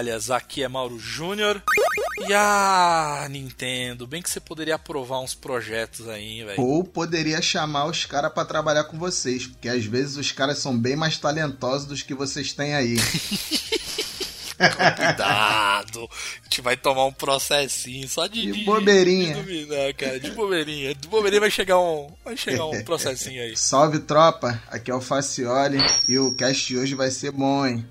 Suas toalhas, aqui é Mauro Júnior. E a Nintendo, bem que você poderia aprovar uns projetos aí, velho. Ou poderia chamar os caras pra trabalhar com vocês, porque às vezes os caras são bem mais talentosos dos que vocês têm aí. Cuidado, a gente vai tomar um processinho só de, De bobeirinha. De, duvidar, cara, de bobeirinha. De bobeirinha vai chegar um, vai chegar um processinho aí. Salve tropa, aqui é o Facioli e o cast de hoje vai ser bom, hein?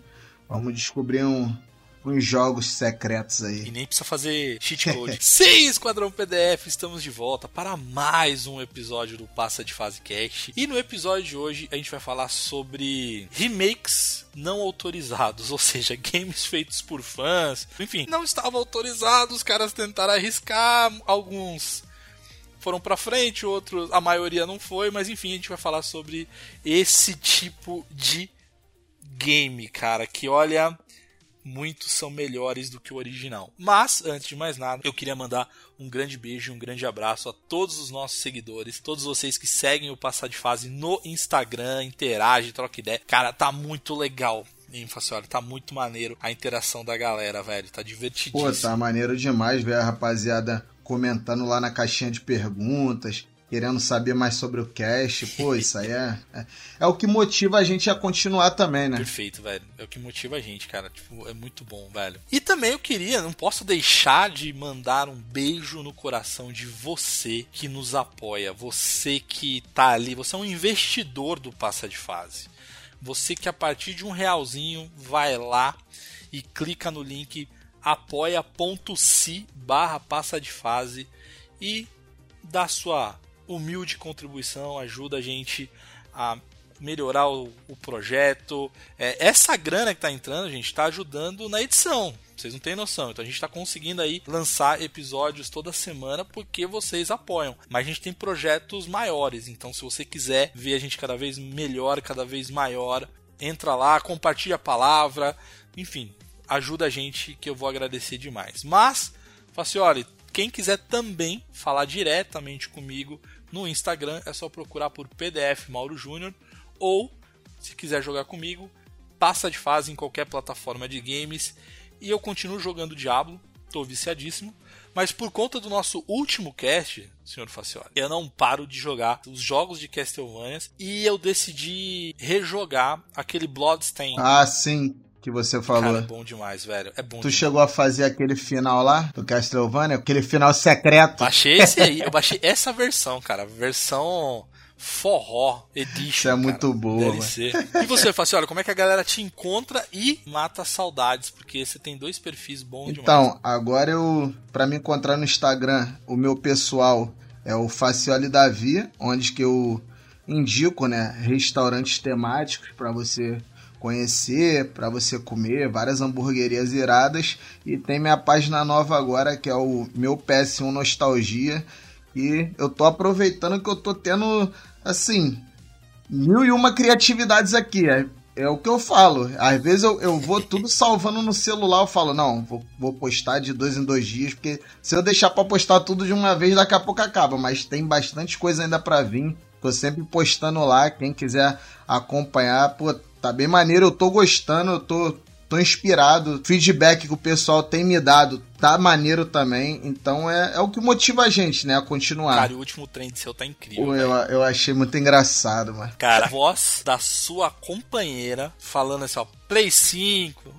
Vamos descobrir um, uns jogos secretos E aí. nem precisa fazer cheat code. Sim, Esquadrão PDF, estamos de volta para mais um episódio do Passa de Fase Cast. E no episódio de hoje a gente vai falar sobre remakes não autorizados, ou seja, games feitos por fãs. Enfim, não estavam autorizados, os caras tentaram arriscar, alguns foram pra frente, outros, a maioria não foi, mas enfim, a gente vai falar sobre esse tipo de game, cara, que olha, muitos são melhores do que o original. Mas, antes de mais nada, eu queria mandar um grande beijo e um grande abraço a todos os nossos seguidores, todos vocês que seguem o Passar de Fase no Instagram, interage, troca ideia. Cara, tá muito legal. Hein, Facioli, tá muito maneiro a interação da galera, velho. Tá divertidíssimo. Pô, tá maneiro demais ver a rapaziada comentando lá na caixinha de perguntas, querendo saber mais sobre o cast. Pô, isso aí é, é, é o que motiva a gente a continuar também, né? Perfeito, velho. É o que motiva a gente, cara. Tipo, é muito bom, velho. E também eu queria, não posso deixar de mandar um beijo no coração de você que nos apoia, você que tá ali, você é um investidor do Passa de Fase. Você que a partir de um realzinho vai lá e clica no link apoia.se barra passa de fase e dá sua humilde contribuição, ajuda a gente a melhorar o, o projeto. É, essa grana que tá entrando, gente, tá ajudando na edição. Vocês não têm noção. Então a gente está conseguindo aí lançar episódios toda semana porque vocês apoiam. Mas a gente tem projetos maiores. Então se você quiser ver a gente cada vez melhor, cada vez maior, entra lá, compartilha a palavra, enfim, ajuda a gente que eu vou agradecer demais. Mas, Facioli, quem quiser também falar diretamente comigo no Instagram, é só procurar por PDF Mauro Júnior ou se quiser jogar comigo, passa de fase em qualquer plataforma de games. E eu continuo jogando Diablo, tô viciadíssimo, mas por conta do nosso último cast, senhor Facioli, eu não paro de jogar os jogos de Castlevania e eu decidi rejogar aquele Bloodstain. Ah, sim, que você falou. Cara, é bom demais, velho. É bom Tu demais. chegou a fazer aquele final lá do Castlevania? Aquele final secreto? Baixei esse aí, eu baixei essa versão, cara. Versão forró edition. Isso é muito cara, boa, DLC. E você, Facioli, como é que a galera te encontra e mata saudades? Porque você tem dois perfis bons demais. Então, agora eu, Pra me encontrar no Instagram, o meu pessoal é o Facioli Davi, onde que eu indico, né, restaurantes temáticos pra você conhecer, pra você comer, várias hamburguerias iradas e tem minha página nova agora que é o meu PS1 Nostalgia e eu tô aproveitando que eu tô tendo assim mil e uma criatividades aqui. É, é o que eu falo. Às vezes eu, eu vou tudo salvando no celular. Eu falo, não, vou, vou postar de dois em dois dias, porque se eu deixar pra postar tudo de uma vez, daqui a pouco acaba. Mas tem bastante coisa ainda pra vir. Tô sempre postando lá. Quem quiser acompanhar, pô, Tá bem maneiro, eu tô gostando, eu tô, tô inspirado. Feedback que o pessoal tem me dado tá maneiro também. Então é, é o que motiva a gente, né? A continuar. Cara, o último trem seu tá incrível. Pô, eu, eu achei muito engraçado, mano. Cara, a voz da sua companheira falando assim, ó, Play 5,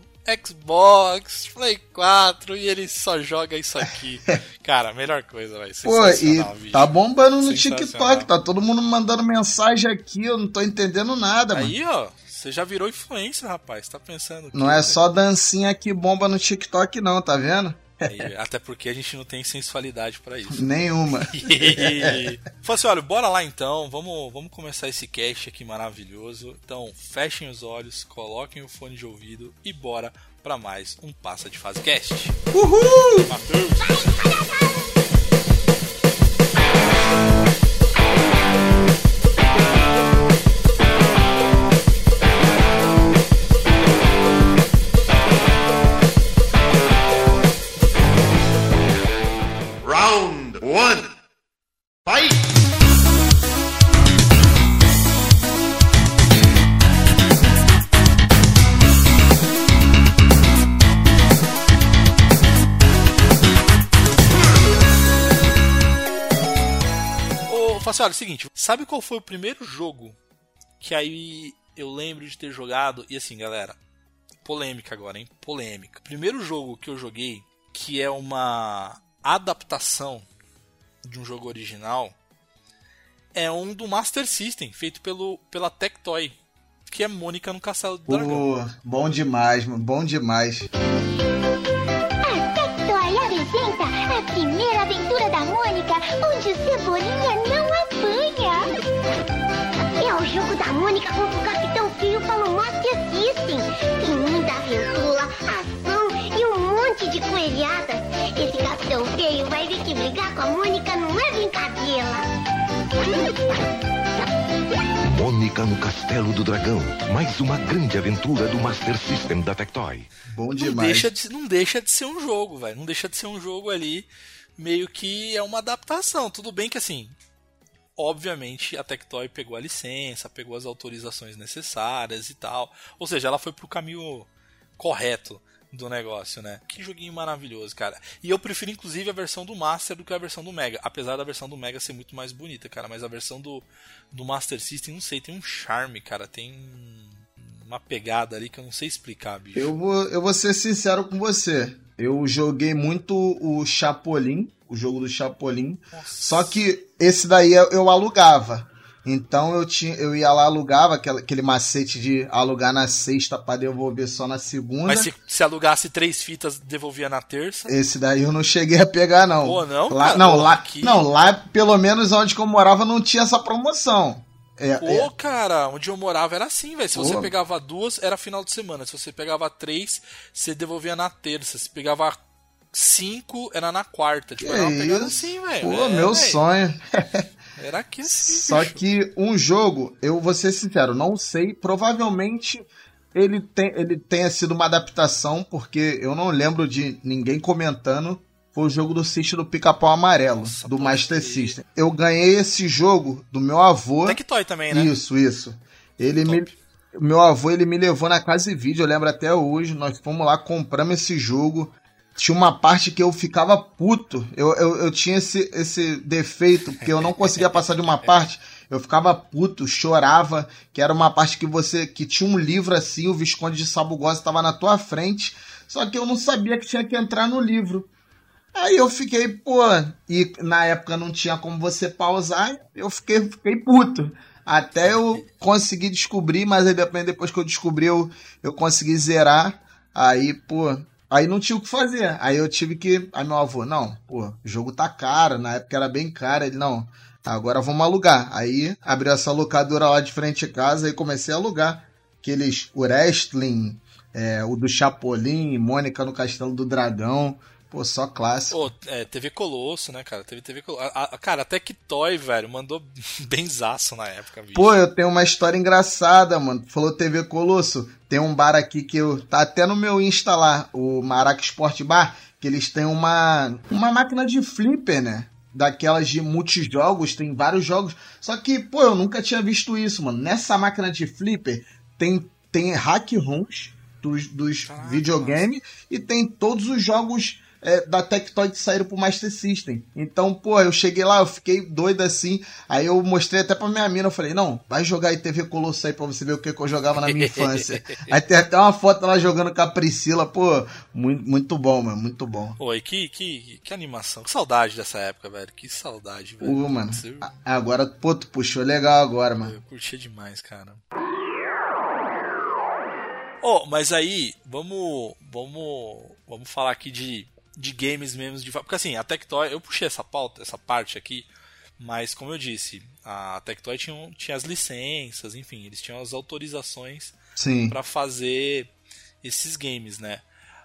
Xbox, Play 4 e ele só joga isso aqui. Cara, melhor coisa, velho. Pô, e bicho. tá bombando no. TikTok, tá todo mundo mandando mensagem aqui, eu não tô entendendo nada, mano. Aí, ó, você já virou influencer, rapaz. Tá pensando. Não é só dancinha que bomba no TikTok, não, tá vendo? Aí, até porque a gente não tem sensualidade pra isso. Nenhuma. Falei assim, olha, bora lá então, vamos, vamos começar esse cast aqui maravilhoso. Então, fechem os olhos, coloquem o fone de ouvido e bora pra mais um Passa de Fase Cast. Uhul! Matheus! Olha, é o seguinte, sabe qual foi o primeiro jogo que aí eu lembro de ter jogado? E assim, galera, polêmica agora, hein? Polêmica. Primeiro jogo que eu joguei, que é uma adaptação de um jogo original, é um do Master System, feito pelo, pela Tectoy, que é Mônica no Castelo do Dragão. Pô, bom demais, mano, bom demais. A Tectoy apresenta a primeira aventura da Mônica, onde o Cebolinha não apanha. Mônica contra o Capitão Fio pelo Master System. Tem muita aventura, ação e um monte de coelhadas. Esse Capitão Feio vai ver que brigar com a Mônica não é brincadeira. Mônica no Castelo do Dragão. Mais uma grande aventura do Master System da Tectoy. Bom não demais. deixa, de, não deixa de ser um jogo, velho. Não deixa de ser um jogo ali, meio que é uma adaptação. Tudo bem que assim, obviamente a Tectoy pegou a licença, pegou as autorizações necessárias e tal. Ou seja, ela foi pro caminho correto do negócio, né? Que joguinho maravilhoso, cara. E eu prefiro inclusive a versão do Master do que a versão do Mega, apesar da versão do Mega ser muito mais bonita, cara, mas a versão do, do Master System, não sei, tem um charme, cara, tem uma pegada ali que eu não sei explicar, bicho. Eu vou, eu vou ser sincero com você. Eu joguei muito o Chapolin, o jogo do Chapolin. Só que esse daí eu, eu alugava. Então eu tinha, eu ia lá alugava aquele, aquele macete de alugar na sexta pra devolver só na segunda. Mas se, se alugasse três fitas, devolvia na terça. Esse daí eu não cheguei a pegar não. Pô, não, Lá, cara? não, lá, aqui- não, lá pelo menos onde que eu morava não tinha essa promoção. É, Pô, é, cara, onde eu morava era assim, velho. Se você Pô. pegava duas, era final de semana. Se você pegava três, você devolvia na terça. Se pegava cinco, era na quarta. Tipo, que era uma pegada assim, velho. Pô, É, meu velho. sonho. Era aqui assim, Só bicho. que um jogo, eu vou ser sincero, não sei. Provavelmente ele, tem, ele tenha sido uma adaptação, porque eu não lembro de ninguém comentando. Foi o jogo do sítio do Pica-Pau Amarelo, Nossa, do Master crer. System. Eu ganhei esse jogo do meu avô. Tectoy também, né? Isso, isso. Ele Top. me. Meu avô ele me levou na casa e vídeo, eu lembro até hoje. Nós fomos lá, compramos esse jogo. Tinha uma parte que eu ficava puto. Eu, eu, eu tinha esse, esse defeito, porque eu não conseguia passar de uma parte. Eu ficava puto, chorava, que era uma parte que você. que tinha um livro assim, o Visconde de Sabugosa estava na tua frente. Só que eu não sabia que tinha que entrar no livro. Aí eu fiquei, pô, e na época não tinha como você pausar, eu fiquei, fiquei puto. Até eu conseguir descobrir, mas depois, que eu descobri, eu, eu consegui zerar. Aí, pô, aí não tinha o que fazer. Aí eu tive que. Aí meu avô, não, pô, o jogo tá caro, na época era bem caro. Ele, não, agora vamos alugar. Aí abriu essa locadora lá de frente de casa e comecei a alugar. Aqueles, o Wrestling, é, o do Chapolin, Mônica no Castelo do Dragão. Pô, só clássico. Pô, é, TV Colosso, né, cara? Teve TV Colosso. A, a, cara, até que Toy, velho, mandou benzaço na época, bicho. Pô, eu tenho uma história engraçada, mano. Falou TV Colosso. Tem um bar aqui que eu. Tá até no meu Insta lá, o Maraca Sport Bar, que eles têm uma. Uma máquina de flipper, né? Daquelas de multijogos, tem vários jogos. Só que, pô, eu nunca tinha visto isso, mano. Nessa máquina de flipper tem tem hack ROMs dos, dos videogames e tem todos os jogos é, da Tectoy que saíram pro Master System. Então, pô, eu cheguei lá, eu fiquei doido assim. Aí eu mostrei até pra minha mina, eu falei, não, vai jogar aí TV Colosso aí pra você ver o que, que eu jogava na minha infância. aí tem até uma foto lá jogando com a Priscila, pô, muito, muito bom, mano, muito bom. Oi, que, que, que animação. Que saudade dessa época, velho. Que saudade, velho. Pô, mano, Você- agora, pô, tu puxou legal agora, mano. Eu curtia demais, cara. Oh, mas aí, vamos, vamos, vamos falar aqui de, de games mesmo de porque assim, a Tectoy, eu puxei essa pauta, essa parte aqui, mas como eu disse, a Tectoy tinha, tinha as licenças, enfim, eles tinham as autorizações para fazer esses games, né?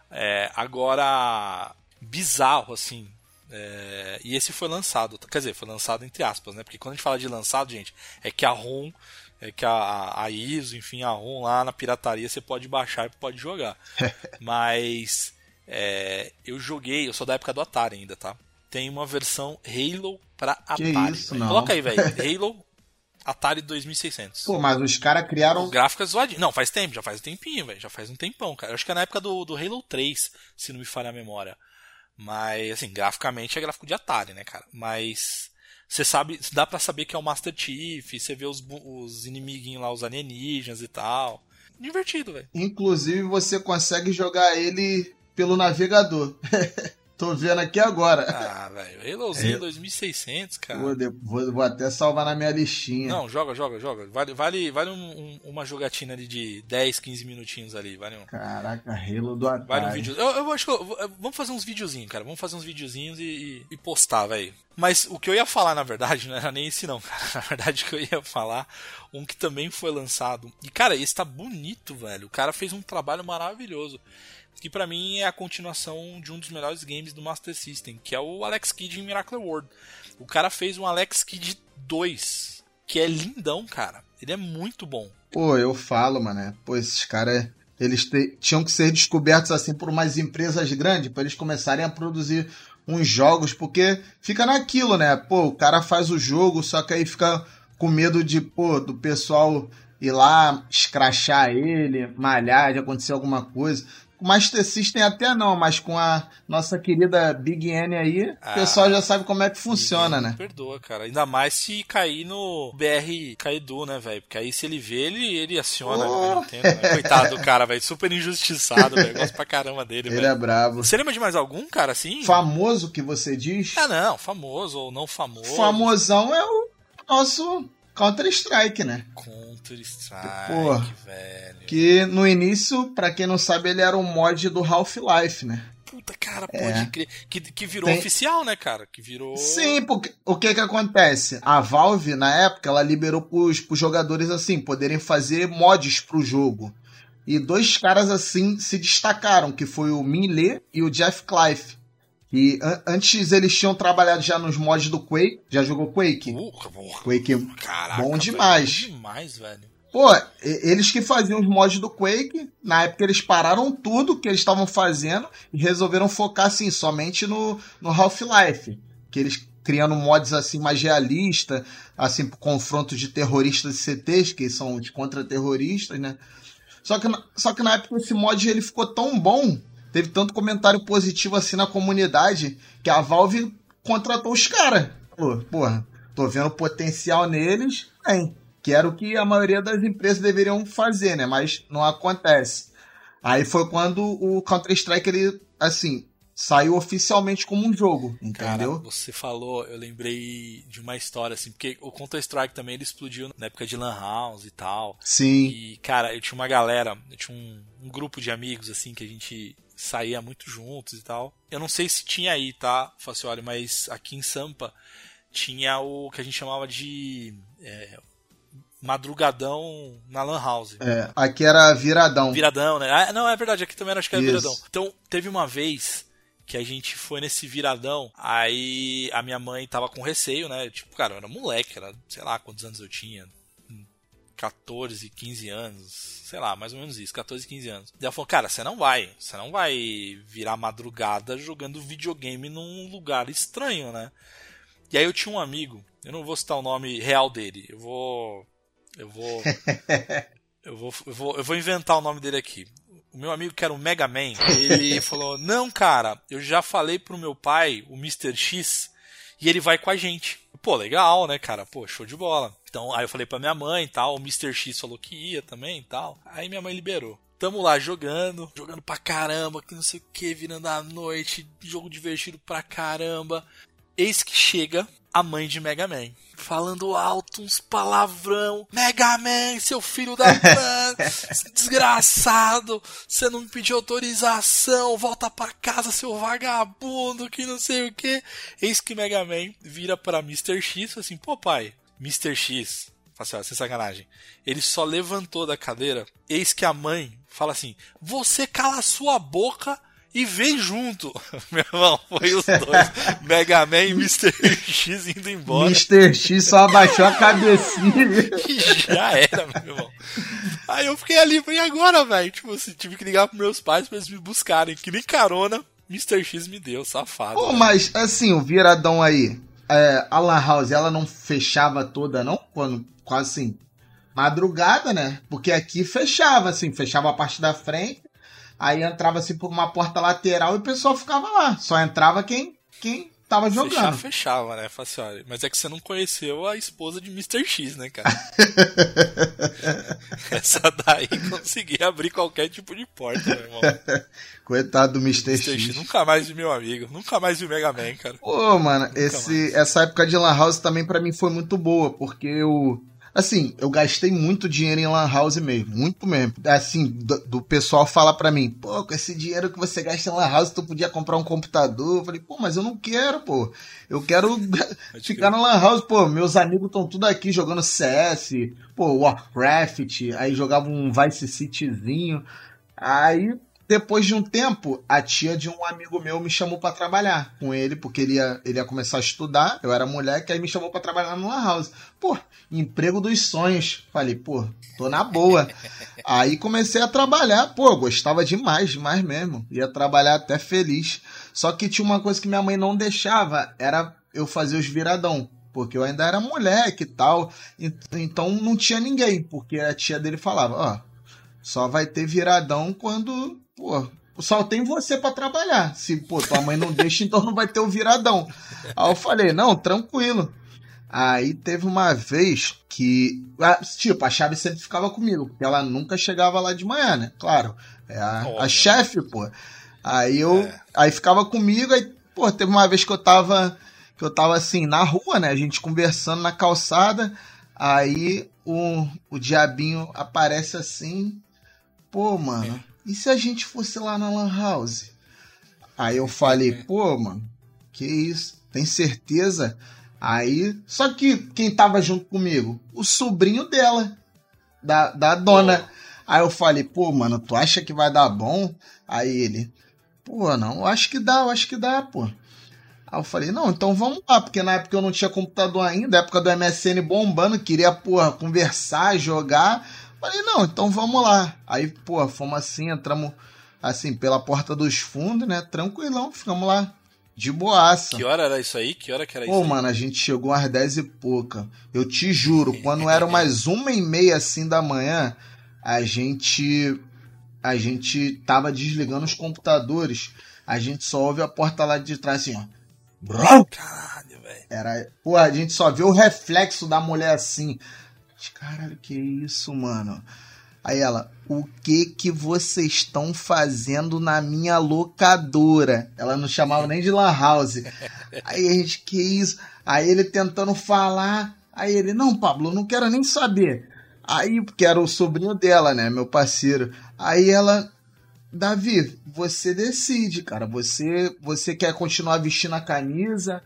É, agora, bizarro, assim. é, e esse foi lançado, quer dizer, foi lançado entre aspas, né? Porque quando a gente fala de lançado, gente, é que a ROM, é que a, a ISO, enfim, a ROM lá na pirataria você pode baixar e pode jogar. Mas é, eu joguei, eu sou da época do Atari ainda, tá? Tem uma versão Halo pra Que Atari. isso, velho. não. Coloca aí, velho. Halo Atari 2600. Pô, mas os caras criaram. O gráfico é zoadinho. Não, faz tempo, já faz um tempinho, velho. Já faz um tempão, cara. Eu acho que é na época do, do Halo 3, se não me falha a memória. Mas, assim, graficamente é gráfico de Atari, né, cara? Mas. Você sabe, dá pra saber que é o Master Chief, você vê os, os inimiguinhos lá, os alienígenas e tal. Divertido, velho. Inclusive, você consegue jogar ele pelo navegador. Tô vendo aqui agora. Ah, velho. Halozinho É. 2600, cara. Vou, vou- vou até salvar na minha listinha. Não, joga, joga, joga. Vale, vale, vale um- um- uma jogatina ali de 10, 15 minutinhos ali. Vale um. Caraca, Halo do Atari. Vale um vídeo. Eu, eu acho que eu- eu- vamos fazer uns videozinhos, cara. Vamos fazer uns videozinhos e, e- e postar, velho. Mas o que eu ia falar, na verdade, não era nem esse não, cara. Na verdade, o que eu ia falar, um que também foi lançado. E, cara, esse tá bonito, velho. O cara fez um trabalho maravilhoso. Que pra mim é a continuação de um dos melhores games do Master System, que é o Alex Kidd em Miracle World. O cara fez um Alex Kidd 2, que é lindão, cara. Ele é muito bom. Pô, eu falo, mano. Pô, esses caras. Eles te- tinham que ser descobertos assim por umas empresas grandes para eles começarem a produzir uns jogos, porque fica naquilo, né? Pô, o cara faz o jogo, só que aí fica com medo de, pô, do pessoal ir lá escrachar ele, malhar, de acontecer alguma coisa. Com o Master System até não, mas com a nossa querida Big N aí, Ah. o pessoal já sabe como é que funciona, né? Perdoa, cara. Ainda mais se cair no BR Kaidu, né, velho? Porque aí se ele vê, ele, ele aciona Oh. né? Coitado do cara, velho. Super injustiçado, velho. Gosto pra caramba dele, Ele velho. é brabo. Você lembra de mais algum, cara, assim? Famoso que você diz? Ah, não. Famoso ou não famoso. famosão é o nosso Counter-Strike, né? Counter-Strike, velho. Que no início, pra quem não sabe, ele era um mod do Half-Life, né? Puta, cara, É. pode crer. Que, que virou Tem- oficial, né, cara? Que virou... Sim, porque o que que acontece? A Valve, na época, ela liberou pros, pros jogadores, assim, poderem fazer mods pro jogo. E dois caras, assim, se destacaram, que foi o Min Lee e o Jeff Clive. E an- antes eles tinham trabalhado já nos mods do Quake. Já jogou Quake? Uh, porra. Quake Caraca, bom velho, demais. bom demais, velho. Pô, eles que faziam os mods do Quake, na época eles pararam tudo que eles estavam fazendo e resolveram focar assim somente no, no Half-Life, que eles criando mods assim mais realistas, assim pro confronto de terroristas e CTs, que são os contra-terroristas, né? Só que, na- só que na época esse mod ele ficou tão bom, teve tanto comentário positivo assim na comunidade, que a Valve contratou os caras. Porra, tô vendo potencial neles, tem. Que era o que a maioria das empresas deveriam fazer, né? Mas não acontece. Aí foi quando o Counter-Strike, ele, assim, saiu oficialmente como um jogo, Cara, entendeu? você falou, eu lembrei de uma história, assim, porque o Counter-Strike também ele explodiu na época de Lan House e tal. Sim. E, cara, eu tinha uma galera, eu tinha um, um grupo de amigos, assim, que a gente saía muito juntos e tal. Eu não sei se tinha aí, tá, Facioli, mas aqui em Sampa tinha o que a gente chamava de é, madrugadão na Lan House. É, aqui era viradão. Viradão, né? Ah, não, é verdade, aqui também acho que era Isso. viradão. Então, teve uma vez que a gente foi nesse viradão, aí a minha mãe tava com receio, né? Tipo, cara, eu era moleque, era, sei lá quantos anos eu tinha. 14, 15 anos, sei lá, mais ou menos isso, 14, 15 anos. E ela falou, cara, você não vai, você não vai virar madrugada jogando videogame num lugar estranho, né? E aí eu tinha um amigo, eu não vou citar o nome real dele, eu vou. Eu vou. Eu vou, eu, vou, eu vou inventar o nome dele aqui. O meu amigo que era o Mega Man, ele falou: Não, cara, eu já falei pro meu pai, o Mr. X, e ele vai com a gente. Pô, legal, né, cara? Pô, show de bola. Então, aí eu falei pra minha mãe e tal, o Mr. X falou que ia também e tal. Aí minha mãe liberou. Tamo lá jogando, jogando pra caramba, que não sei o que, virando a noite, jogo divertido pra caramba. Eis que chega a mãe de Mega Man, falando alto uns palavrão. Mega Man, seu filho da desgraçado, você não me pediu autorização, volta pra casa, seu vagabundo, que não sei o que. Eis que Mega Man vira para Mr. X assim, pô pai, Mr. X, assim, ó, sem sacanagem. Ele só levantou da cadeira, eis que a mãe fala assim, você cala a sua boca e vem junto. Meu irmão, foi os dois. Mega Man e Mr. X indo embora. Mr. X só abaixou a cabecinha. Já era, meu irmão. Aí eu fiquei ali, e agora, velho? Tipo assim, tive que ligar pros meus pais pra eles me buscarem. Que nem carona Mr. X me deu, safado. Pô, mas assim, o viradão aí, é, a Lan House, ela não fechava toda, não? Quando, quase assim, madrugada, né? Porque aqui fechava, assim, fechava a parte da frente Aí entrava assim por uma porta lateral e o pessoal ficava lá. Só entrava quem, quem tava jogando. Fechava, fechava, né? Assim, olha, mas é que você não conheceu a esposa de Mr. X, né, cara? Essa daí conseguia abrir qualquer tipo de porta, meu irmão. Coitado do Mr. Mr. X. X. Nunca mais vi meu amigo. Nunca mais vi o Mega Man, cara. Pô, mano, esse, essa época de Lan House também para mim foi muito boa, porque eu Assim, eu gastei muito dinheiro em Lan House mesmo, muito mesmo. Assim, do, do pessoal fala para mim, pô, com esse dinheiro que você gasta em Lan House, tu podia comprar um computador. Eu falei, pô, mas eu não quero, pô. Eu quero ficar na Lan House, pô. Meus amigos estão tudo aqui jogando CS, pô, Warcraft, aí jogava um Vice Cityzinho. Aí depois de um tempo, a tia de um amigo meu me chamou para trabalhar com ele, porque ele ia, ele ia começar a estudar. Eu era moleque, aí me chamou para trabalhar Lan House. Pô, emprego dos sonhos. Falei, pô, tô na boa. aí comecei a trabalhar, pô, gostava demais, demais mesmo. Ia trabalhar até feliz. Só que tinha uma coisa que minha mãe não deixava, era eu fazer os viradão. Porque eu ainda era moleque e tal. Então não tinha ninguém, porque a tia dele falava, ó, só vai ter viradão quando pô, só tem você para trabalhar. Se, pô, tua mãe não deixa, então não vai ter o viradão. Aí eu falei, não, tranquilo. Aí teve uma vez que, tipo, a chave sempre ficava comigo, porque ela nunca chegava lá de manhã, né? Claro, é a, a chefe, pô. Aí eu, é. aí ficava comigo, aí, pô, teve uma vez que eu tava, que eu tava assim, na rua, né? A gente conversando na calçada, aí o, o diabinho aparece assim, pô, mano, é e se a gente fosse lá na Lan House? Aí eu falei, pô, mano, que isso? Tem certeza? Aí, só que quem tava junto comigo? O sobrinho dela, da, da dona. Pô. Aí eu falei, pô, mano, tu acha que vai dar bom? Aí ele, pô, não, eu acho que dá, eu acho que dá, pô. Aí eu falei, não, então vamos lá, porque na época eu não tinha computador ainda, época do MSN bombando, queria, porra, conversar, jogar. Falei, não, então vamos lá. Aí, pô, fomos assim, entramos assim pela porta dos fundos, né? Tranquilão, ficamos lá. De boaça. Que hora era isso aí? Que hora que era Pô, isso? Pô, mano, a gente chegou às dez e pouca. Eu te juro, quando era mais uma e meia assim da manhã, a gente. A gente tava desligando os computadores. A gente só ouve a porta lá de trás assim, ó. Caralho, velho. Era. Pô, a gente só vê o reflexo da mulher assim. Caralho, que isso, mano? Aí ela, o que que vocês estão fazendo na minha locadora? Ela não chamava nem de lan house. Aí a gente, que isso? Aí ele tentando falar, aí ele, não, Pablo, não quero nem saber. Aí, porque era o sobrinho dela, né, meu parceiro. Aí ela, Davi, você decide, cara. Você, você quer continuar vestindo a camisa?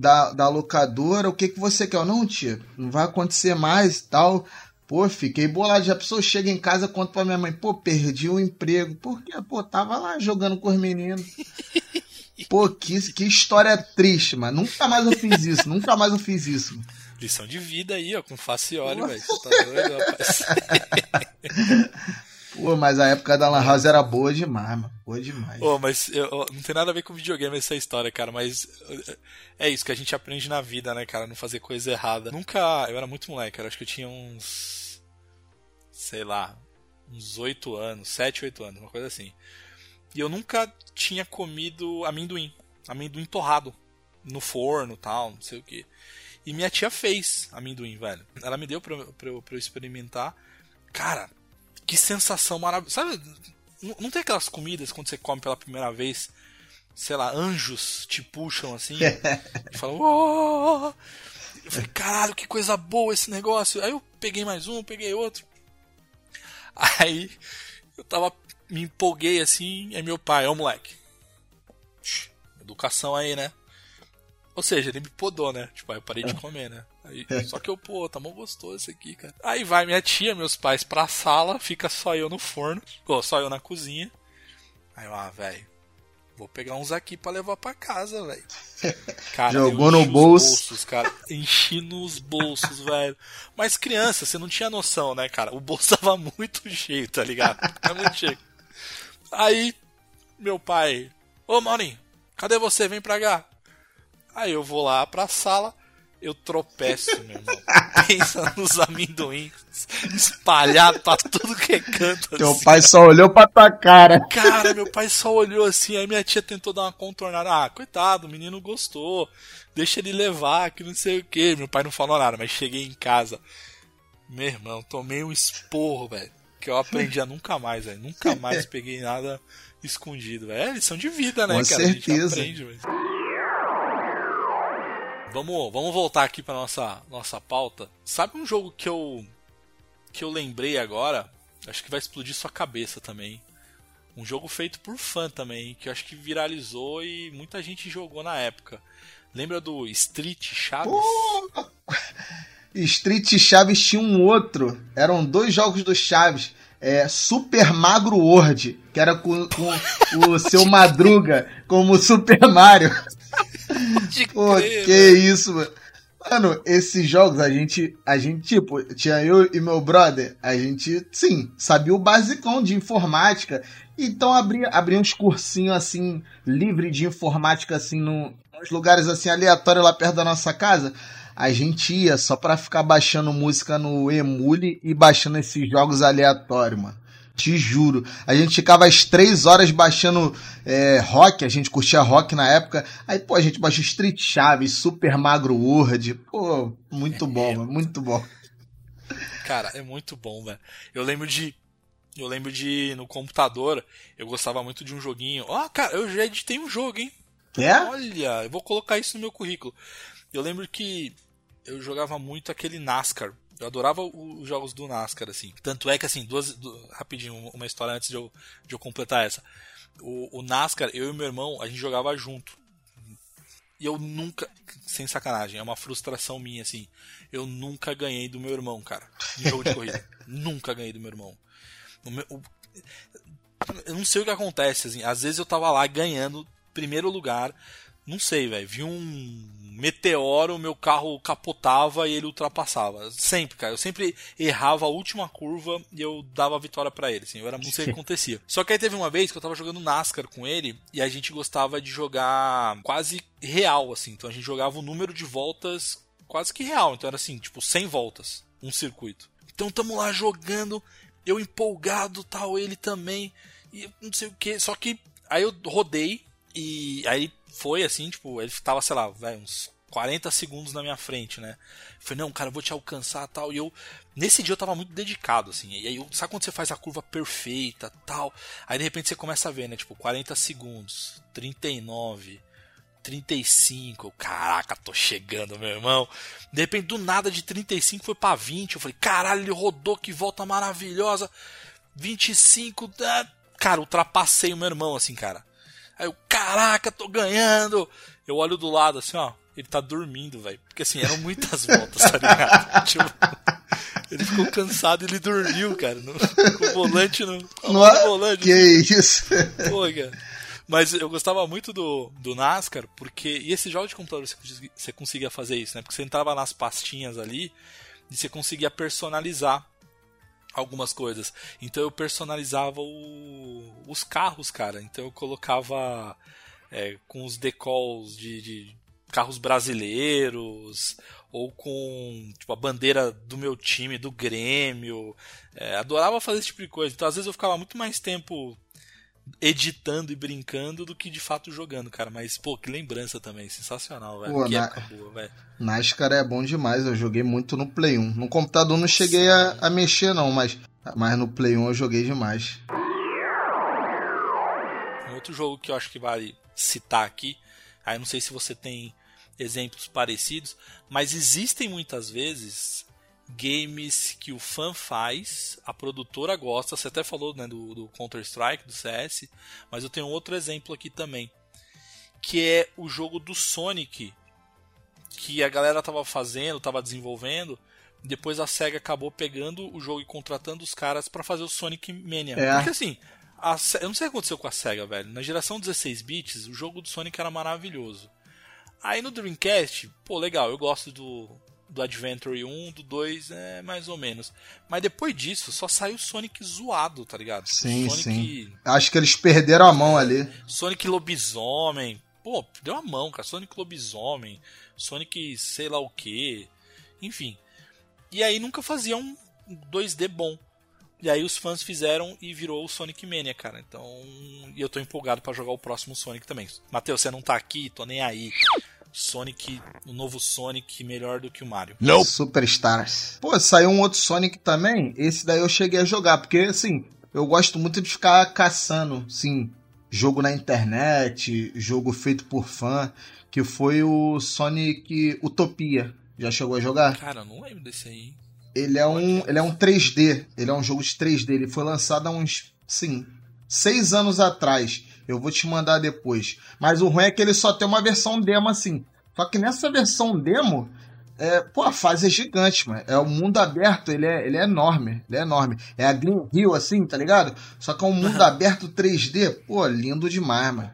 Da, da locadora, o que, que você quer? Não, tia, não vai acontecer mais tal. Pô, fiquei bolado. Já a pessoa chega em casa conta pra minha mãe, pô, perdi o emprego. Porque, pô, tava lá jogando com os meninos. Pô, que, que história triste, mano. Nunca mais eu fiz isso, nunca mais eu fiz isso. Lição de vida aí, ó, com Facioli, velho. Você tá doido, rapaz. Pô, mas a época da Lan House era boa demais, mano. Boa demais. Pô, mas eu, não tem nada a ver com videogame essa história, cara, mas é isso que a gente aprende na vida, né, cara? Não fazer coisa errada. Nunca. Eu era muito moleque, cara. Acho que eu tinha uns. sei lá, uns 8 anos, 7, 8 anos, uma coisa assim. E eu nunca tinha comido amendoim, amendoim torrado no forno, tal, não sei o que. E minha tia fez amendoim, velho. Ela me deu pra, pra, pra eu experimentar. Cara, que sensação maravilhosa. Sabe, não, tem aquelas comidas quando você come pela primeira vez, sei lá, anjos te puxam assim e falam, oh! Eu falei, caralho, que coisa boa esse negócio. Aí eu peguei mais um, peguei outro. Aí eu tava, me empolguei assim, é meu pai, ó moleque. Educação aí, né? Ou seja, ele me podou, né? Tipo, aí eu parei de comer, né? Aí, só que eu, pô, tá mó gostoso esse aqui, cara. Aí vai minha tia, meus pais pra sala, fica só eu no forno, ou só eu na cozinha. Aí eu, ah, velho, vou pegar uns aqui para levar para casa, velho. Jogou no bolso. Bolsos, cara. Enchi nos bolsos, velho. Mas criança, você não tinha noção, né, cara? O bolso tava muito cheio, tá ligado? Tava muito cheio. Aí, meu pai, ô Maurinho, cadê você? Vem pra cá. Aí eu vou lá pra sala, eu tropeço, meu irmão. Pensa nos amendoins espalhados pra tudo que é canto. Teu assim, pai só olhou pra tua cara. Cara, meu pai só olhou assim, aí minha tia tentou dar uma contornada. Ah, coitado, o menino gostou. Deixa ele levar, que não sei o que. Meu pai não falou nada, mas cheguei em casa. Meu irmão, tomei um esporro, velho. Que eu aprendi a nunca mais, velho. Nunca mais peguei nada escondido, velho. É lição de vida, né, Com cara? certeza. A gente aprende, velho. Vamos, vamos voltar aqui para nossa nossa pauta. Sabe um jogo que eu que eu lembrei agora? Acho que vai explodir sua cabeça também. Um jogo feito por fã também, que eu acho que viralizou e muita gente jogou na época. Lembra do Street Chaves? Street Chaves tinha um outro. Eram dois jogos do Chaves. É, Super Magro World, que era com, com o seu Madruga como Super Mario. Pô, crer, que isso, mano. Mano, esses jogos a gente, a gente, tipo, tinha eu e meu brother, a gente, sim, sabia o basicão de informática. Então abria, abria uns cursinhos assim, livre de informática, assim, num, nos lugares assim aleatórios lá perto da nossa casa. A gente ia só pra ficar baixando música no Emule e baixando esses jogos aleatórios, mano. Te juro. A gente ficava às três horas baixando é, rock, a gente curtia rock na época. Aí, pô, a gente baixou Street Chaves, Super Magro World. Pô, muito bom, mano, muito bom. Cara, é muito bom, velho. Eu lembro de. Eu lembro de. No computador, eu gostava muito de um joguinho. Ó, cara, eu já editei um jogo, hein? É? Olha, eu vou colocar isso no meu currículo. Eu lembro que eu jogava muito aquele NASCAR. Eu adorava os jogos do NASCAR, assim. Tanto é que, assim, duas, du- rapidinho, uma história antes de eu, de eu completar essa. O, o NASCAR, eu e meu irmão, a gente jogava junto. E eu nunca, sem sacanagem, é uma frustração minha, assim. Eu nunca ganhei do meu irmão, cara. Em jogo de corrida. nunca ganhei do meu irmão. O meu- o- eu não sei o que acontece, assim. Às vezes eu tava lá ganhando primeiro lugar. Não sei, velho. Vi um meteoro, meu carro capotava e ele ultrapassava. Sempre, cara. Eu sempre errava a última curva e eu dava a vitória pra ele. Assim. Eu era não sei o que acontecia. Só que aí teve uma vez que eu tava jogando NASCAR com ele e a gente gostava de jogar quase real, assim. Então a gente jogava o número de voltas quase que real. Então era assim, tipo 100 voltas, um circuito. Então tamo lá jogando, eu empolgado, tal, ele também, e não sei o que. Só que aí eu rodei e aí foi assim, tipo, ele tava, sei lá, vai, uns 40 segundos na minha frente, né? Eu falei, não, cara, eu vou te alcançar tal. E eu, nesse dia eu tava muito dedicado, assim. E aí, sabe quando você faz a curva perfeita tal? Aí de repente você começa a ver, né? Tipo, 40 segundos, 39, 35. Eu, Caraca, tô chegando, meu irmão. De repente, do nada de 35 foi pra 20. Eu falei, caralho, ele rodou, que volta maravilhosa. 25, ah, cara, ultrapassei o meu irmão, assim, cara. Aí eu, caraca, tô ganhando. Eu olho do lado, assim, ó. Ele tá dormindo, velho. Porque assim, eram muitas voltas, tá ligado? Tipo, ele ficou cansado e ele dormiu, cara. No, com o volante no, com Não o é? volante. Que isso? Pô, cara. Mas eu gostava muito do, do NASCAR, porque. E esse jogo de computador você, você conseguia fazer isso, né? Porque você entrava nas pastinhas ali e você conseguia personalizar algumas coisas. Então eu personalizava o- os carros, cara. Então eu colocava é, com os decals de, de carros brasileiros ou com tipo, a bandeira do meu time, do Grêmio. É, adorava fazer esse tipo de coisa. Então, às vezes, eu ficava muito mais tempo editando e brincando do que de fato jogando, cara. Mas, pô, que lembrança também. Sensacional, velho. Pô, que na- época boa, velho. NASCAR é bom demais, eu joguei muito no Play 1. No computador não cheguei a, a mexer não, mas, mas no Play 1 eu joguei demais. Um outro jogo que eu acho que vale citar aqui, aí não sei se você tem exemplos parecidos, mas existem muitas vezes games que o fã faz, a produtora gosta, você até falou né, do, do Counter-Strike, do CS, mas eu tenho outro exemplo aqui também, que é o jogo do Sonic, que a galera tava fazendo, tava desenvolvendo, depois a SEGA acabou pegando o jogo e contratando os caras pra fazer o Sonic Mania. É. Porque assim, a eu não sei o que aconteceu com a SEGA, velho. Na geração 16 bits, o jogo do Sonic era maravilhoso. Aí no Dreamcast, pô, legal, eu gosto do, do Adventure 1, do 2 é mais ou menos. Mas depois disso, só saiu Sonic zoado, tá ligado? Sim, Sonic, sim. Acho que eles perderam a mão ali. Sonic Lobisomem. Pô, deu a mão, cara. Sonic Lobisomem. Sonic sei lá o que. Enfim. E aí nunca fazia um 2D bom. E aí os fãs fizeram e virou o Sonic Mania, cara. Então. E eu tô empolgado pra jogar o próximo Sonic também. Matheus, você não tá aqui? Tô nem aí. Sonic, o novo Sonic melhor do que o Mario. Superstars. Pô, saiu um outro Sonic também. Esse daí eu cheguei a jogar, porque assim, eu gosto muito de ficar caçando, sim, jogo na internet, jogo feito por fã, que foi o Sonic Utopia. Já chegou a jogar? Cara, eu não lembro desse aí. Ele é um, ele é um 3D. Ele é um jogo de 3D. Ele foi lançado há uns, sim, seis anos atrás. Eu vou te mandar depois. Mas o ruim é que ele só tem uma versão demo assim. Só que nessa versão demo, é, pô, a fase é gigante, mano. É o mundo aberto, ele é, ele é enorme. Ele é enorme. É a Green Hill, assim, tá ligado? Só que é um mundo aberto 3D. Pô, lindo demais, mano.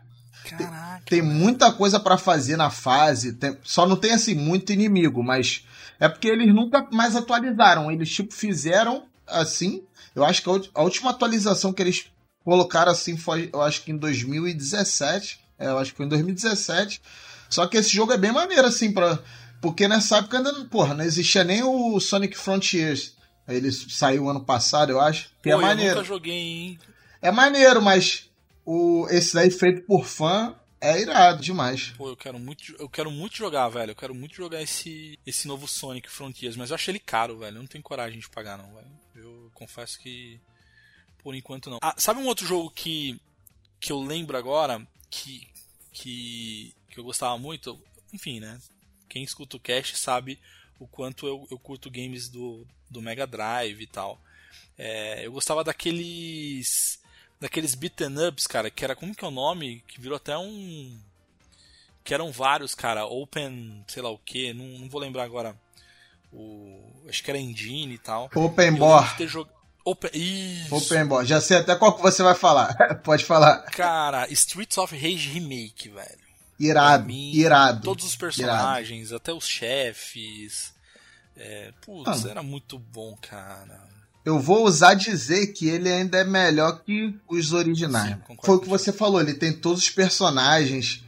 Caraca. Tem muita coisa pra fazer na fase. tem- só não tem assim muito inimigo, mas é porque eles nunca mais atualizaram. Eles tipo fizeram assim. Eu acho que a última atualização que eles colocaram assim foi, eu acho que em 2017. É, eu acho que foi em 2017. Só que esse jogo é bem maneiro assim para porque nessa época ainda, porra, não existia nem o Sonic Frontiers. Ele saiu ano passado, eu acho. Que Pô, é eu maneiro. nunca joguei, hein? É maneiro, mas o, esse daí feito por fã é irado demais. Pô, eu quero muito, eu quero muito jogar, velho. Eu quero muito jogar esse, esse novo Sonic Frontiers, mas eu achei ele caro, velho. Eu não tenho coragem de pagar, não, velho. Eu confesso que por enquanto não. Ah, sabe um outro jogo que que eu lembro agora que que que eu gostava muito? Enfim, né? Quem escuta o cast sabe o quanto eu, eu curto games do, do Mega Drive e tal. É, eu gostava daqueles daqueles beaten ups, cara, que era como que é o nome, que virou até um que eram vários, cara, Open, sei lá o que, não, não vou lembrar agora. O acho que era Engine e tal. Open Board. ter jog... Open, isso. Open. Já sei até qual que você vai falar. Pode falar. Cara, Streets of Rage Remake, velho. Irado, mim, irado. Todos os personagens, até os chefes. É, putz, Ah. era muito bom, cara. Eu vou usar dizer que ele ainda é melhor que os originais. Sim, Foi o que você falou, ele tem todos os personagens.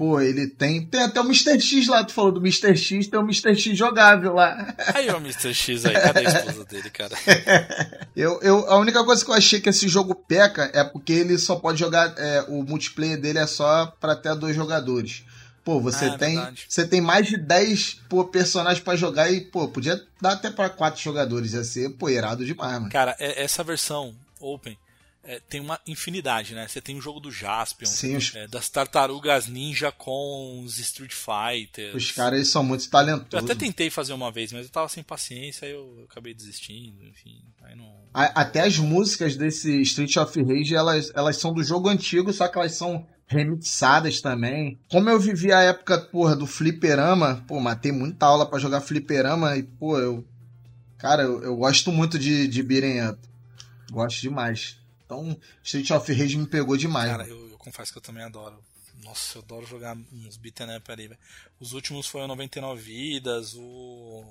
Pô, ele tem. Tem até o Mr. X lá, tu falou do Mr. X, tem o Mr. X jogável lá. Aí o Mr. X aí, cadê a esposa dele, cara? Eu, eu, a única coisa que eu achei que esse jogo peca é porque ele só pode jogar. é, o multiplayer dele é só pra até dois jogadores. Pô, você Ah, é tem. verdade. Você tem mais de 10 pô, personagens pra jogar e, pô, podia dar até pra quatro jogadores. Ia ser, pô, irado demais, mano. Cara, é- essa versão Open é, tem uma infinidade, né? Você tem o jogo do Jaspion, é, das tartarugas ninja com os Street Fighters. Os caras são muito Eu talentosos. até tentei fazer uma vez, mas eu tava sem paciência, aí eu acabei desistindo, enfim. Não. Até as músicas desse Street of Rage, elas, elas são do jogo antigo, só que elas são remixadas também. Como eu vivi a época, porra, do fliperama, pô, matei muita aula pra jogar fliperama e, pô, eu... Cara, eu, eu gosto muito de, de beating up. Gosto demais. Então, Street of Rage me pegou demais. Cara, eu, eu confesso que eu também adoro. Nossa, eu adoro jogar uns beat'em up ali, velho. Os últimos foram 99 vidas, o.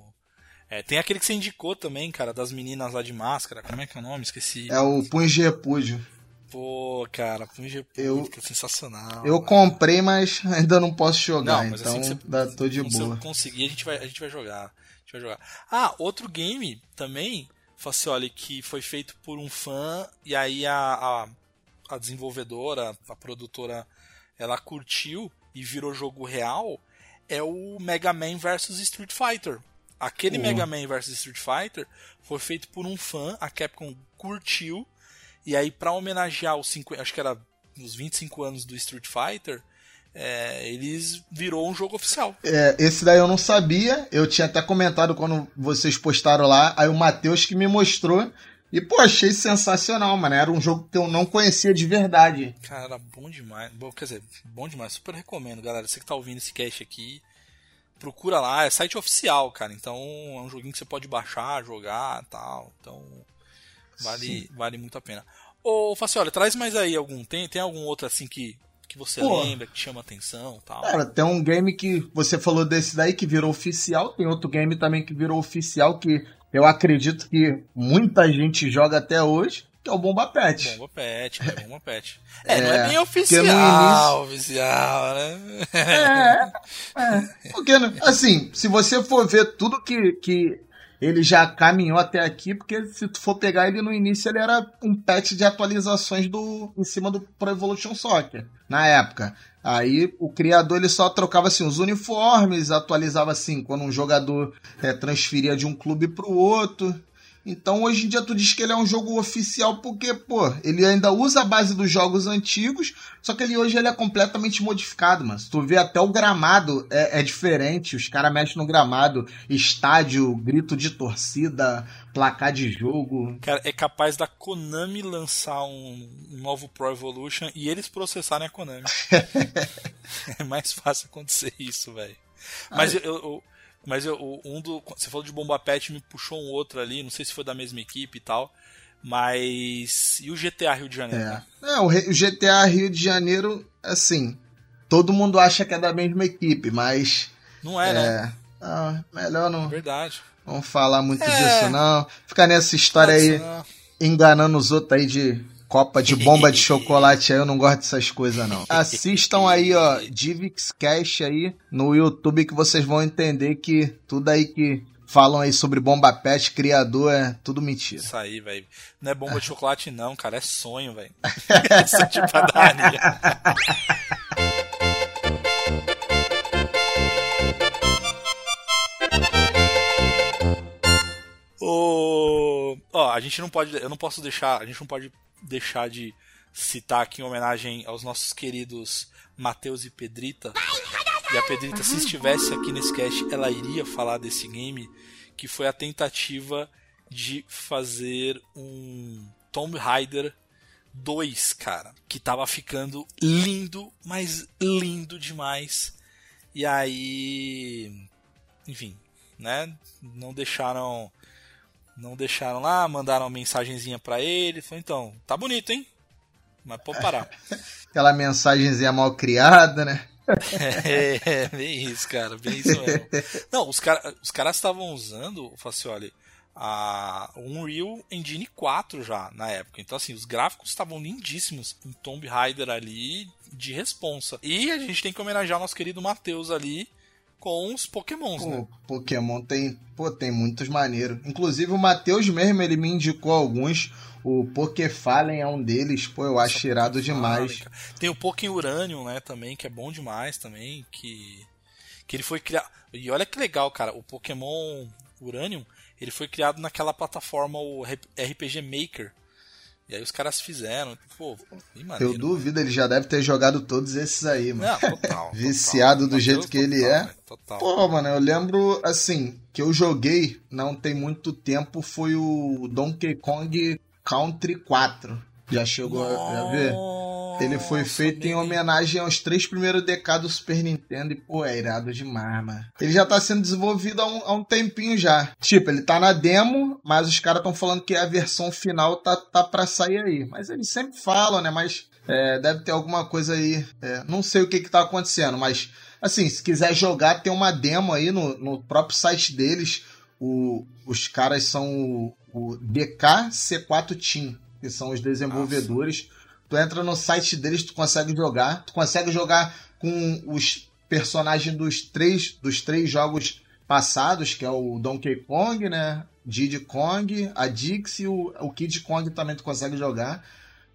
É, tem aquele que você indicou também, cara, das meninas lá de máscara. Como é que é o nome? Esqueci. É o Punho de Repúdio. Pô, cara, Punho de Eu- República, sensacional. Eu velho. comprei, mas ainda não posso jogar, Não, mas então assim que você, dá, tô de boa. você conseguir, a gente, vai, a gente vai jogar. A gente vai jogar. Ah, outro game também, Facioli, que foi feito por um fã, e aí a, a, a desenvolvedora, a produtora, ela curtiu e virou jogo real, é o Mega Man vs Street Fighter. Aquele Pô. Mega Man vs Street Fighter foi feito por um fã, a Capcom curtiu, e aí pra homenagear os 50, acho que era os 25 anos do Street Fighter, é, eles virou um jogo oficial. É, esse daí eu não sabia, eu tinha até comentado quando vocês postaram lá, aí o Matheus que me mostrou, e pô, achei sensacional, mano, era um jogo que eu não conhecia de verdade. Cara, bom demais. Bom, quer dizer, bom demais. Super recomendo, galera. Você que tá ouvindo esse cast aqui, procura lá. É site oficial, cara. Então é um joguinho que você pode baixar, jogar tal. Então vale, vale muito a pena. Ô, Faciola, traz mais aí algum. Tem, tem algum outro assim que, que você Pô. lembra, que chama atenção tal? Cara, tem um game que você falou desse daí que virou oficial, tem outro game também que virou oficial que eu acredito que muita gente joga até hoje, que é o Bomba Pet. Bomba Pet, é Bomba Pet. É, não é É, bem oficial, oficial, né? É, é. Porque, né, assim, se você for ver tudo que, que ele já caminhou até aqui, porque se tu for pegar ele no início, ele era um patch de atualizações do em cima do Pro Evolution Soccer, na época. Aí o criador ele só trocava assim os uniformes, atualizava assim quando um jogador é, transferia de um clube para o outro. Então hoje em dia tu diz que ele é um jogo oficial porque, pô, ele ainda usa a base dos jogos antigos, só que ele hoje ele é completamente modificado, mano. Se tu vê até o gramado é, é diferente, os caras mexem no gramado, estádio, grito de torcida, placar de jogo. Cara, é capaz da Konami lançar um, novo Pro Evolution e eles processarem a Konami. é mais fácil acontecer isso, velho. Mas eu, eu- mas eu, um do, você falou de Bomba Pet, me puxou um outro ali, não sei se foi da mesma equipe e tal. Mas. E o GTA Rio de Janeiro? É. né? É, o GTA Rio de Janeiro, assim, todo mundo acha que é da mesma equipe, mas Não é, né? é, ah, melhor não, Verdade. não falar muito É. disso não. Ficar nessa história aí Nossa, enganando os outros aí de copa de bomba de chocolate aí, eu não gosto dessas coisas não. Assistam aí, ó, Divix Cash aí no YouTube que vocês vão entender que tudo aí que falam aí sobre bomba pet, criador, é tudo mentira. Isso aí, velho. Não é bomba de chocolate, não, cara. É sonho, velho. Essa de padaria. Ô, Ó, a gente não pode. Eu não posso deixar. A gente não pode deixar de citar aqui em homenagem aos nossos queridos Matheus e Pedrita. E a Pedrita, se estivesse aqui nesse cast, ela iria falar desse game, que foi a tentativa de fazer um Tomb Raider 2, cara, que tava ficando lindo, mas lindo demais. E aí, enfim, né, não deixaram não deixaram lá, mandaram uma mensagenzinha pra ele, falou então, tá bonito, hein? Mas pode parar. Aquela mensagenzinha mal criada, né? É, bem isso, cara, bem isso mesmo. Não, os, cara, os caras estavam usando, Facioli, a Unreal Engine 4 já na época. Então, assim, os gráficos estavam lindíssimos. Um Tomb Raider ali de responsa. E a gente tem que homenagear o nosso querido Matheus ali com os Pokémons, né? Pô, Pokémon tem, pô, tem muitos maneiros. Inclusive o Matheus mesmo, ele me indicou alguns. O Pokéfallen é um deles, pô, eu acho irado demais. Cara. Tem o Pokémon Uranium, né, também, que é bom demais também, que que ele foi criado. E olha que legal, cara, o Pokémon Uranium, ele foi criado naquela plataforma o RPG Maker. E aí os caras fizeram, pô, bem maneiro. Eu duvido, ele já deve ter jogado todos esses aí, mano. Não, total, Viciado total. do jeito Mateus, que ele total, é. né, Total. Pô, mano, eu lembro, assim, que eu joguei, não tem muito tempo, foi o Donkey Kong Country 4. Já chegou a a ver? Ele foi Nossa, feito em homenagem aos três primeiros DK do Super Nintendo e, pô, é irado demais, mano. Ele já tá sendo desenvolvido há um, há um tempinho já. Tipo, ele tá na demo, mas os caras estão falando que a versão final tá, tá pra sair aí. Mas eles sempre falam, né? Mas é, deve ter alguma coisa aí. é, não sei o que que tá acontecendo, mas, assim, se quiser jogar, tem uma demo aí no, no próprio site deles. O, os caras são o, o DK C4 Team, que são os desenvolvedores. Tu entra no site deles, tu consegue jogar. Tu consegue jogar com os personagens dos três, dos três jogos passados, que é o Donkey Kong, né? Diddy Kong, a Dix e o, o Kid Kong também tu consegue jogar.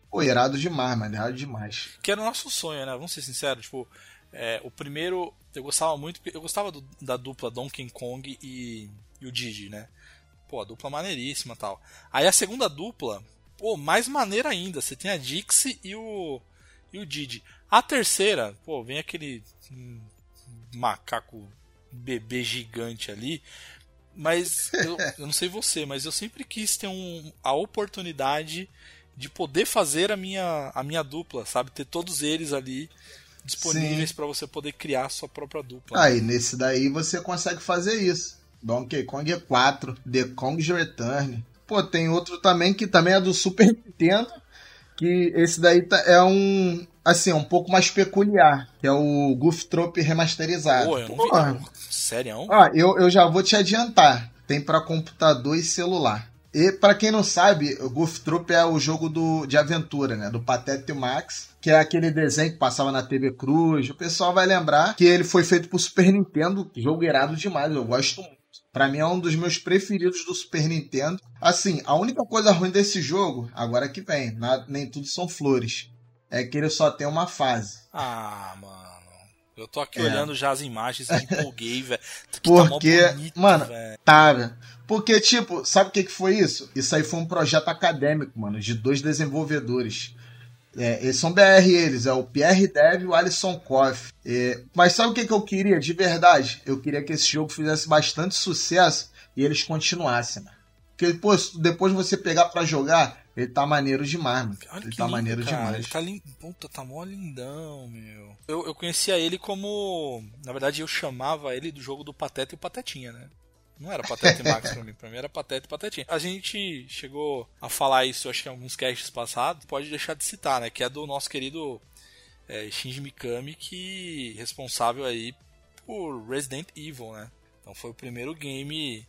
Pô, irado demais, mano. Irado demais. Que era o nosso sonho, né? Vamos ser sinceros. Tipo, é, o primeiro eu gostava muito, eu gostava do, da dupla Donkey Kong e, e o Didi, né? Pô, a dupla maneiríssima tal. Aí a segunda dupla, pô, mais maneira ainda. Você tem a Dixie e o, e o Didi. A terceira, pô, vem aquele hum, macaco bebê gigante ali. Mas eu, eu, não sei você, mas eu sempre quis ter um, a oportunidade de poder fazer a minha, a minha dupla, sabe? Ter todos eles ali disponíveis para você poder criar a sua própria dupla. Aí, nesse daí você consegue fazer isso. Donkey Kong 4, The Kong's Return. Pô, tem outro também que também é do Super Nintendo, que esse daí tá, é um assim, um pouco mais peculiar, que é o Goof Trope remasterizado. Pô, eu não Porra. vi. Sério? Ah, eu, eu já vou te adiantar. Tem para computador e celular. E para quem não sabe, o Goof Troop é o jogo do, de aventura, né? Do Patete Max, que é aquele desenho que passava na TV Cruz. O pessoal vai lembrar que ele foi feito pro Super Nintendo, jogo irado demais, eu gosto muito. Pra mim é um dos meus preferidos do Super Nintendo. Assim, a única coisa ruim desse jogo, agora que vem, nada, nem tudo são flores, é que ele só tem uma fase. Ah, mano. Eu tô aqui é. olhando já as imagens e empolguei, velho. Porque, tá bonito, mano, véio. tá, velho. Porque, tipo, sabe o que, que foi isso? Isso aí foi um projeto acadêmico, mano, de dois desenvolvedores. É, eles são BR, eles, é o Pierre Dev e o Alisson Koff. É, mas sabe o que, que eu queria, de verdade? Eu queria que esse jogo fizesse bastante sucesso e eles continuassem, mano. Porque, pô, depois você pegar para jogar, ele tá maneiro demais, mano. Olha ele tá lindo, maneiro cara. demais. Ele tá lindo. Puta, tá mó lindão, meu. Eu, eu conhecia ele como. Na verdade, eu chamava ele do jogo do Pateta e o Patetinha, né? Não era Pateta e Max pra mim, pra mim era Pateta e Patetinha. A gente chegou a falar isso, acho que em alguns casts passados, pode deixar de citar, né? Que é do nosso querido é, Shinji Mikami, que responsável aí por Resident Evil, né? Então foi o primeiro game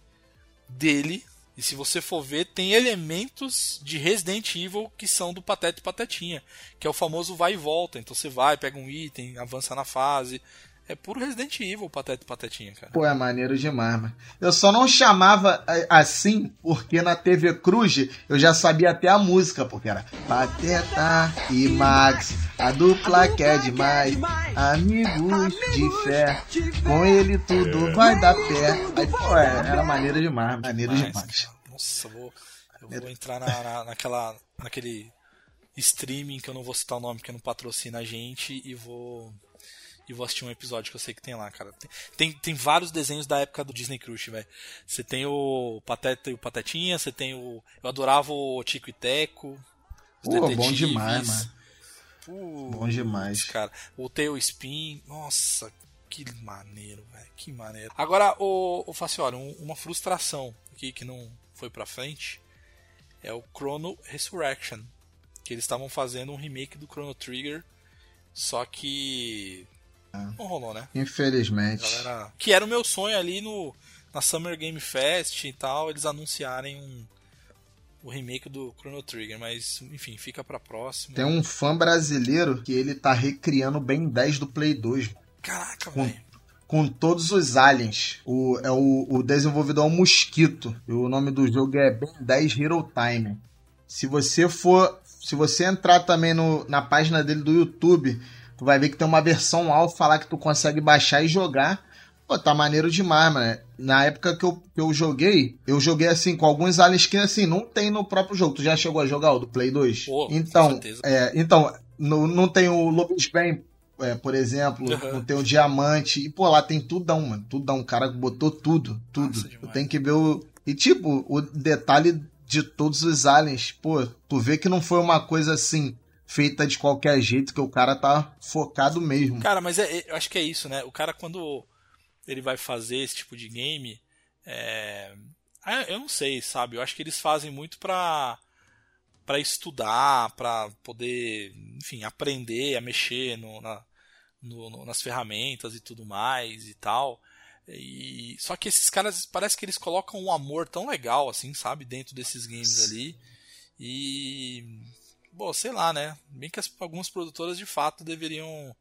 dele. E se você for ver, tem elementos de Resident Evil que são do Pateta e Patetinha, que é o famoso vai e volta. Então você vai, pega um item, avança na fase, é puro Resident Evil, Pateta e Patetinha, cara. Pô, é maneiro demais, mano. Eu só não chamava é, assim porque na TV Cruz eu já sabia até a música, porque era Pateta e Max, a dupla que é demais, amigos de fé, com ele tudo vai dar pé. Aí, pô, é, era maneiro demais, maneiro demais. demais. Nossa, vou, eu vou entrar na, na, naquela, naquele streaming que eu não vou citar o nome porque não patrocina a gente e vou e vou assistir um episódio que eu sei que tem lá, cara. Tem, tem, tem vários desenhos da época do Disney Crush, velho. Você tem o Pateta e o Patetinha, você tem o. Eu adorava o Tico e Teco. Pô, bom demais, mano. Putz, bom demais. Cara, o Tailspin, nossa, que maneiro, velho. Que maneiro. Agora, o, o Facioli, um, uma frustração aqui que não foi pra frente é o Chrono Resurrection. Que eles estavam fazendo um remake do Chrono Trigger. Só que não rolou, né? Infelizmente. Galera, que era o meu sonho ali no, na Summer Game Fest e tal, eles anunciarem um, o remake do Chrono Trigger, mas enfim, fica pra próxima. Tem um fã brasileiro que ele tá recriando o Ben 10 do Play 2. Caraca, velho. Com todos os aliens. O, é o, o desenvolvedor é o Mosquito. E o nome do jogo é Ben 10 Hero Time. Se você for. Se você entrar também no, na página dele do YouTube, Tu vai ver que tem uma versão alfa lá que tu consegue baixar e jogar. Pô, tá maneiro demais, mano. Na época que eu, que eu joguei, eu joguei assim com alguns aliens que assim, não tem no próprio jogo. Tu já chegou a jogar o do Play 2? Pô, então, é, então no, não tem o Lobos Bem, é, por exemplo, uhum. não tem o Diamante. E, pô, lá tem tudão, mano. Tudão. O cara botou tudo, tudo. Nossa, tem que ver o. E, tipo, o detalhe de todos os aliens, pô, tu vê que não foi uma coisa assim feita de qualquer jeito, que o cara tá focado mesmo. Cara, mas é, é, eu acho que é isso, né? O cara, quando ele vai fazer esse tipo de game, é... Ah, eu não sei, sabe? Eu acho que eles fazem muito pra, pra estudar, pra poder, enfim, aprender a mexer no, na, no, no, nas ferramentas e tudo mais e tal. E, só que esses caras, parece que eles colocam um amor tão legal, assim, sabe? Dentro desses games ali. E bom, sei lá, né? Bem que as, algumas produtoras de fato deveriam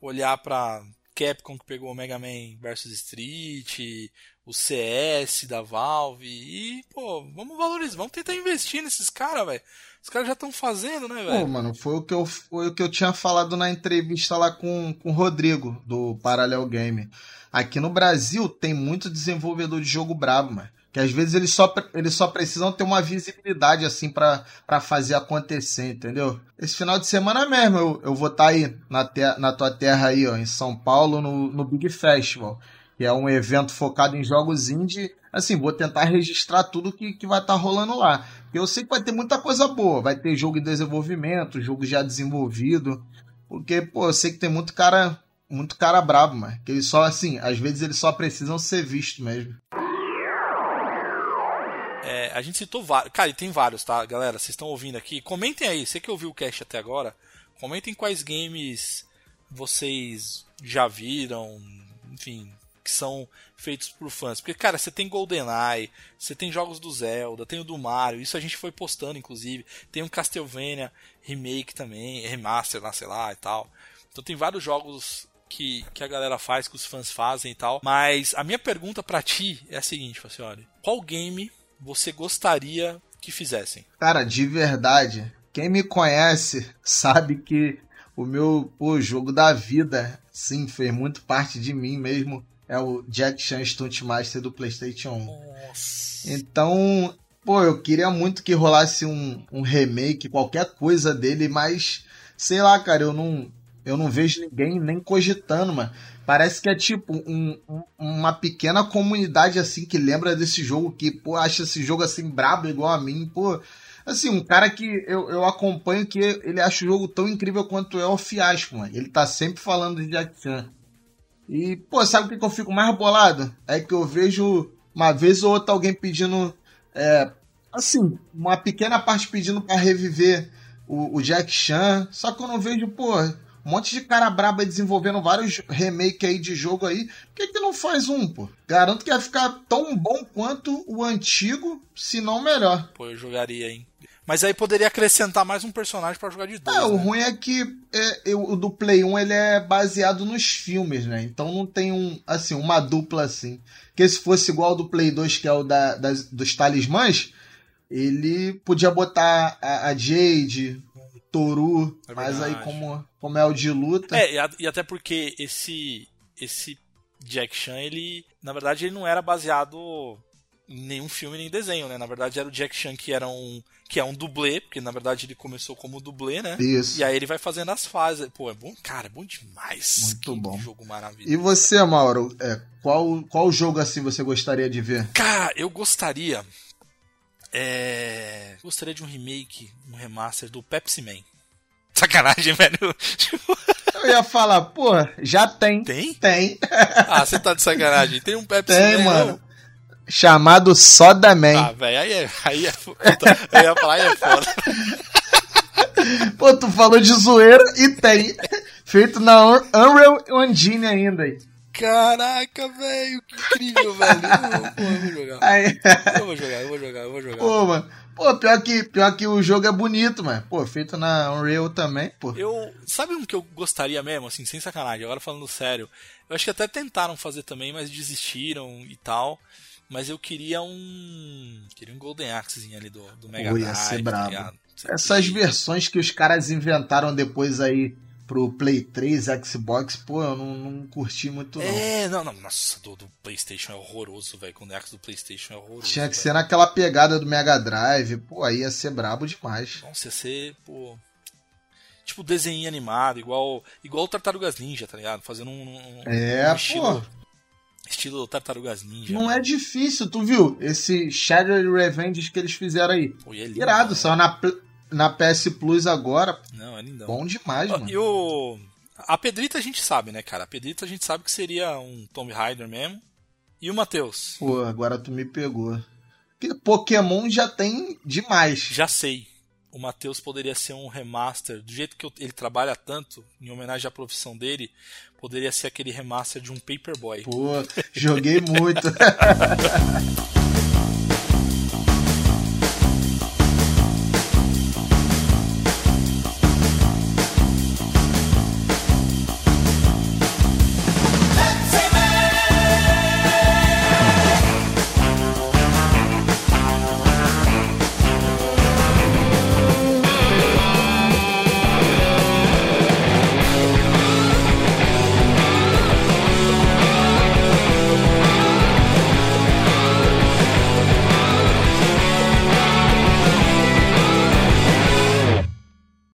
olhar pra Capcom que pegou o Mega Man vs Street, o CS da Valve e, pô, vamos valorizar, vamos tentar investir nesses caras, velho. Os caras já estão fazendo, né, Pô, velho? mano, foi o, que eu, foi o que eu tinha falado na entrevista lá com, com o Rodrigo, do Parallel Game. Aqui no Brasil tem muito desenvolvedor de jogo brabo, mano. Que às vezes eles só, eles só precisam ter uma visibilidade assim pra fazer acontecer, entendeu? Esse final de semana mesmo eu, eu vou estar aí na, te- na tua terra aí, ó, em São Paulo, no, no Big Festival. Que é um evento focado em jogos indie. Assim, vou tentar registrar tudo que, que vai estar rolando lá. Eu sei que vai ter muita coisa boa. Vai ter jogo em desenvolvimento, jogo já desenvolvido. Porque, pô, eu sei que tem muito cara, muito cara brabo, mano. Que eles só, assim, às vezes eles só precisam ser vistos mesmo. É, a gente citou vários. Cara, e tem vários, tá, galera? Vocês estão ouvindo aqui? Comentem aí, você que ouviu o cast até agora, comentem quais games vocês já viram, enfim, que são feitos por fãs. Porque, cara, você tem GoldenEye, você tem jogos do Zelda, tem o do Mario, isso a gente foi postando, inclusive. Tem um Castlevania remake também, remaster lá, sei lá e tal. Então tem vários jogos que, que a galera faz, que os fãs fazem e tal. Mas a minha pergunta pra ti é a seguinte, Facioli. Qual game você gostaria que fizessem? Cara, de verdade, quem me conhece sabe que o meu pô, jogo da vida, sim, fez muito parte de mim mesmo. É o Jack Chan Stunt Master do PlayStation 1. Nossa. Então, pô, eu queria muito que rolasse um, um remake, qualquer coisa dele, mas sei lá, cara, eu não, eu não vejo ninguém nem cogitando, mano. Parece que é tipo um- um- uma pequena comunidade assim que lembra desse jogo, que, pô, acha esse jogo assim brabo igual a mim, pô. Assim, um cara que eu, eu acompanho que ele acha o jogo tão incrível quanto é o Fiasco, mano. Ele tá sempre falando de Jack Chan. E, pô, sabe o que, que eu fico mais bolado? É que eu vejo uma vez ou outra alguém pedindo. É, assim, uma pequena parte pedindo pra reviver o, o Jack Chan. Só que eu não vejo, pô, um monte de cara braba desenvolvendo vários remake aí de jogo aí. Por que, que não faz um, pô? Garanto que vai ficar tão bom quanto o antigo, se não melhor. Pô, eu jogaria, hein? Mas aí poderia acrescentar mais um personagem pra jogar de dois. É, o né? ruim é que é, eu- o do Play 1 ele é baseado nos filmes, né? Então não tem um, assim, uma dupla assim. Que se fosse igual ao do Play 2, que é o da, das- dos talismãs, ele podia botar a, a Jade, o Toru, É mas aí como, como é o de luta. É, e, e até porque esse esse Jack Chan, ele, na verdade, ele não era baseado em nenhum filme nem desenho, né? Na verdade, era o Jack Chan que era um que é um dublê, porque na verdade ele começou como dublê, né? Isso. E aí ele vai fazendo as fases. Pô, é bom, cara, é bom demais. Muito Que bom. jogo maravilhoso. E você, Mauro, é, qual, qual jogo assim você gostaria de ver? Cara, eu gostaria. É. Gostaria de um remake, um remaster do Pepsi Man. Sacanagem, velho. Eu ia falar, pô, já tem. Tem? Tem. Ah, você tá de sacanagem. Tem um Pepsi Tem, Man. mano. não? Chamado Soda Man. Ah, velho, aí é. Aí é. puta, Eu ia falar, aí é foda. Pô, tu falou de zoeira e tem. Feito na Un- Unreal Engine ainda. Caraca, velho, que incrível, velho. Eu, eu vou jogar. Eu vou jogar, eu vou jogar, eu vou jogar. pô, mano. Pô, pior que, pior que o jogo é bonito, mano. Pô, feito na Unreal também, pô. Eu. Sabe um que eu gostaria mesmo, assim, sem sacanagem, agora falando sério. Eu acho que até tentaram fazer também, mas desistiram e tal. Mas eu queria um. Queria um Golden Axezinho ali do, do Mega Drive. ia ser tá brabo. ligado? Essas versões que os caras inventaram depois aí pro Play 3, Xbox, pô, eu não, não curti muito não. É, não, não, nossa, do, do PlayStation é horroroso, velho. Quando é Axis do PlayStation é horroroso. Tinha que velho. ser naquela pegada do Mega Drive, pô, aí ia ser brabo demais. Nossa, ia ser, pô. Tipo desenho animado, igual igual o Tartarugas Ninja, tá ligado? Fazendo um, um- É, um estilo, pô. estilo Tartarugas Ninja. Não é difícil, tu viu? Esse Shadow Revenge que eles fizeram aí. Pô, é lindo, Irado, né? saiu na, pl- na PS Plus agora. Não, é lindão. Bom demais, mano. E o. A Pedrita a gente sabe, né, cara? A Pedrita a gente sabe que seria um Tomb Raider mesmo. E o Matheus? Pô, agora tu me pegou. Porque Pokémon já tem demais. Já sei. O Matheus poderia ser um remaster. Do jeito que ele trabalha tanto, em homenagem à profissão dele, poderia ser aquele remaster de um Paperboy. Pô, joguei muito.